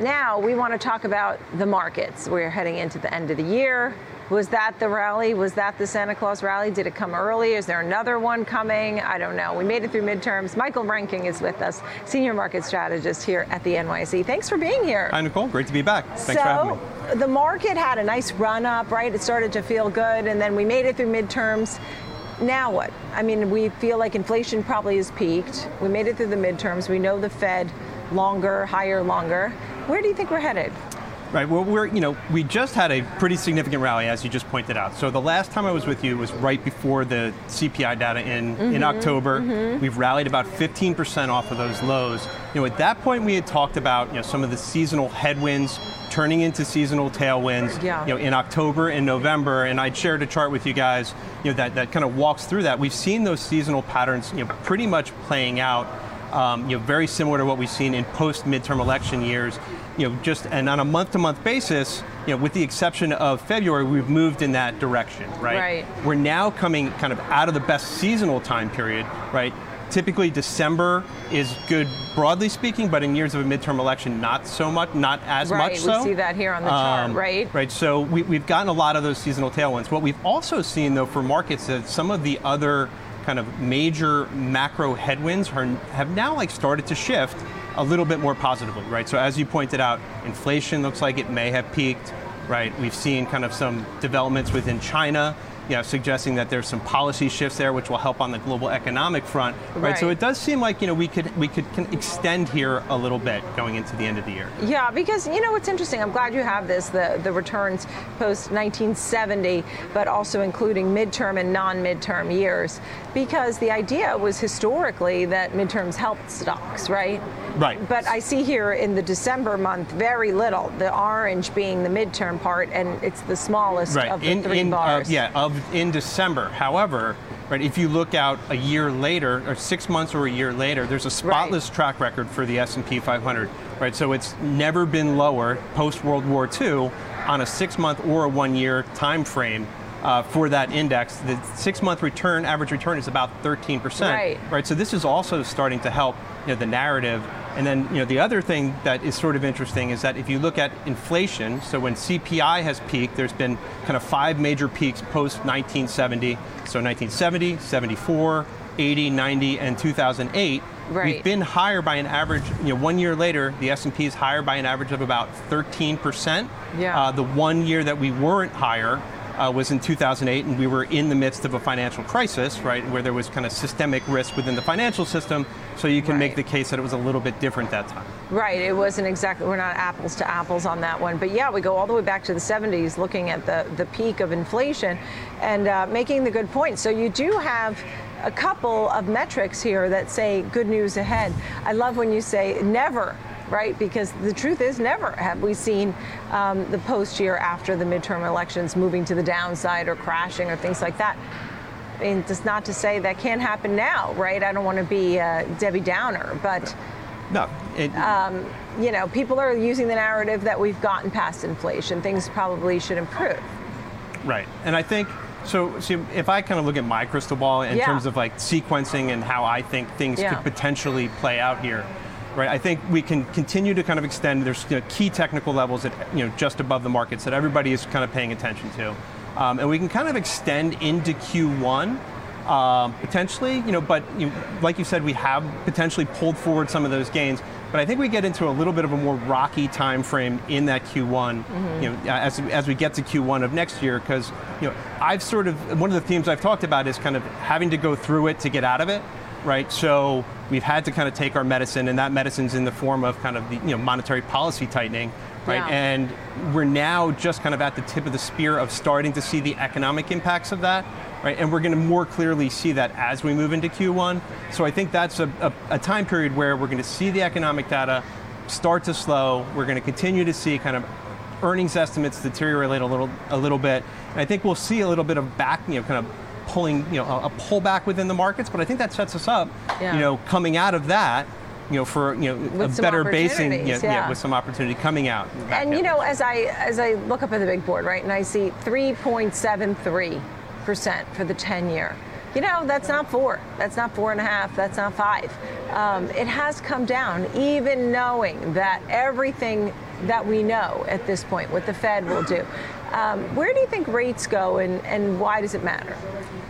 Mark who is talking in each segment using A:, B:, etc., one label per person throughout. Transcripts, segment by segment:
A: now we want to talk about the markets. We're heading into the end of the year. Was that the rally? Was that the Santa Claus rally? Did it come early? Is there another one coming? I don't know. We made it through midterms. Michael Reinking is with us, senior market strategist here at the NYSE. Thanks for being here.
B: Hi, Nicole. Great to be back. Thanks
A: so,
B: for having me.
A: The market had a nice run up, right? It started to feel good, and then we made it through midterms. Now what? I mean, we feel like inflation probably has peaked. We made it through the midterms. We know the Fed longer, higher, longer. Where do you think we're headed?
B: Right. Well, we're you know we just had a pretty significant rally, as you just pointed out. So the last time I was with you was right before the CPI data in mm-hmm, in October. Mm-hmm. We've rallied about 15% off of those lows. You know, at that point we had talked about you know some of the seasonal headwinds turning into seasonal tailwinds.
A: Yeah.
B: You know, in October and November, and I'd shared a chart with you guys. You know that that kind of walks through that. We've seen those seasonal patterns you know pretty much playing out. Um, you know, very similar to what we've seen in post midterm election years you know, just and on a month-to-month basis, you know, with the exception of February, we've moved in that direction, right?
A: Right.
B: We're now coming kind of out of the best seasonal time period, right? Typically, December is good, broadly speaking, but in years of a midterm election, not so much, not as
A: right,
B: much so.
A: Right, we see that here on the chart, um, right?
B: Right. So we, we've gotten a lot of those seasonal tailwinds. What we've also seen, though, for markets is some of the other kind of major macro headwinds are, have now like started to shift a little bit more positively, right? So as you pointed out, inflation looks like it may have peaked, right? We've seen kind of some developments within China you know, suggesting that there's some policy shifts there which will help on the global economic front, right?
A: right?
B: So it does seem like you know we could we could extend here a little bit going into the end of the year.
A: Yeah, because you know what's interesting. I'm glad you have this the the returns post 1970, but also including midterm and non-midterm years, because the idea was historically that midterms helped stocks, right?
B: Right.
A: But I see here in the December month very little. The orange being the midterm part, and it's the smallest
B: right.
A: of the
B: in,
A: three
B: in,
A: bars.
B: Uh, yeah, of in December. However, right, if you look out a year later, or six months or a year later, there's a spotless
A: right.
B: track record for the S&P 500. Right, so it's never been lower post World War II on a six-month or a one-year time frame. Uh, for that index, the six-month return, average return is about 13%.
A: Right.
B: Right. So this is also starting to help you know, the narrative and then, you know, the other thing that is sort of interesting is that if you look at inflation, so when CPI has peaked, there's been kind of five major peaks post 1970. So 1970, 74, 80, 90, and 2008.
A: Right.
B: We've been higher by an average, you know, one year later, the S&P is higher by an average of about 13%.
A: Yeah.
B: Uh, the one year that we weren't higher uh, was in 2008, and we were in the midst of a financial crisis, right, where there was kind of systemic risk within the financial system. So you can
A: right.
B: make the case that it was a little bit different that time.
A: Right. It wasn't exactly. We're not apples to apples on that one, but yeah, we go all the way back to the 70s, looking at the the peak of inflation, and uh, making the good point. So you do have a couple of metrics here that say good news ahead. I love when you say never right? Because the truth is, never have we seen um, the post year after the midterm elections moving to the downside or crashing or things like that. I mean, it's not to say that can't happen now, right? I don't want to be uh, Debbie Downer, but.
B: No. It,
A: um, you know, people are using the narrative that we've gotten past inflation. Things probably should improve.
B: Right. And I think so, see, if I kind of look at my crystal ball in
A: yeah.
B: terms of like sequencing and how I think things
A: yeah.
B: could potentially play out here, right? I think we can continue to kind of extend. There's you know, key technical levels that you know just above the markets that everybody is kind of paying attention to, um, and we can kind of extend into Q1. Um, potentially, you know, but you, like you said, we have potentially pulled forward some of those gains. But I think we get into a little bit of a more rocky time frame in that Q1, mm-hmm. you know, as, as we get to Q1 of next year, because you know, I've sort of one of the themes I've talked about is kind of having to go through it to get out of it right? So we've had to kind of take our medicine, and that medicine's in the form of kind of the you know monetary policy tightening, right?
A: Yeah.
B: And we're now just kind of at the tip of the spear of starting to see the economic impacts of that, right? And we're going to more clearly see that as we move into Q1. So I think that's a, a, a time period where we're going to see the economic data start to slow. We're going to continue to see kind of earnings estimates deteriorate a little a little bit. And I think we'll see a little bit of back, you know, kind of pulling, you know, a, a pullback within the markets, but I think that sets us up,
A: yeah.
B: you know, coming out of that, you know, for you know
A: with
B: a better basing,
A: yeah,
B: yeah, with some opportunity coming out.
A: And you know, as I as I look up at the big board, right, and I see 3.73 percent for the 10 year. you know, that's not four. That's not four and a half. That's not five. Um, it has come down, even knowing that everything that we know at this point, what the Fed will do. Um, where do you think rates go, and, and why does it matter?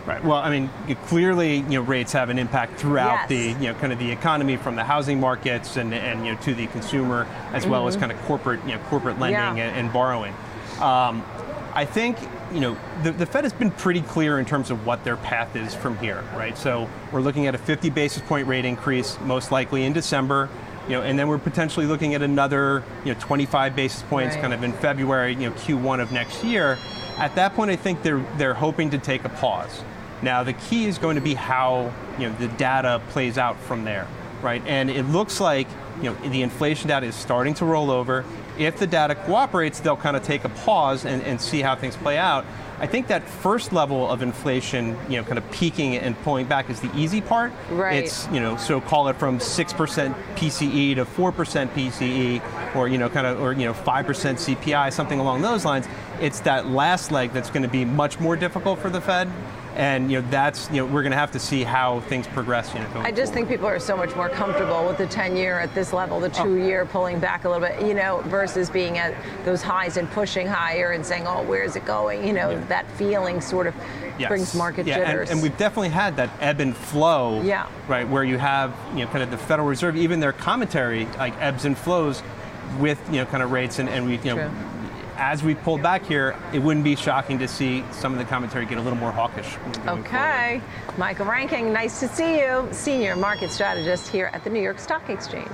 B: Right. Well, I mean, clearly, you know, rates have an impact throughout
A: Yes.
B: the, you know, kind of the economy, from the housing markets and, and you know, to the consumer, as well as kind of corporate, you know, corporate lending
A: Mm-hmm. Yeah.
B: and, and borrowing. Um, I think, you know, the, the Fed has been pretty clear in terms of what their path is from here, right? So we're looking at a 50 basis point rate increase, most likely in December. You know, and then we're potentially looking at another, you know, 25 basis points
A: Right.
B: kind of in February, you know, Q1 of next year. At that point, I think they're they're hoping to take a pause. Now, the key is going to be how you know the data plays out from there, right? And it looks like you know the inflation data is starting to roll over. If the data cooperates, they'll kind of take a pause and, and see how things play out. I think that first level of inflation, you know, kind of peaking and pulling back is the easy part.
A: Right.
B: It's you know, so call it from six percent PCE to four percent PCE, or you know, kind of, or you know, five percent CPI, something along those lines. It's that last leg that's going to be much more difficult for the Fed, and you know, that's you know, we're going to have to see how things progress. You know, going
A: I just think people are so much more comfortable with the 10 year at this level, the oh. two year pulling back a little bit, you know, versus being at those highs and pushing higher and saying, oh, where's it going? You know, that feeling sort of
B: Yes.
A: brings market
B: yeah, and- And, we've definitely had that ebb and flow,
A: Yeah.
B: right, where you have, you know, kind of the Federal Reserve, even their commentary, like ebbs and flows with, you know, kind of rates, and, and we, you know,
A: True.
B: As we pulled back here, it wouldn't be shocking to see some of the commentary get a little more hawkish.
A: Okay. Michael Reinking, nice to see you, senior market strategist here at the New York Stock Exchange.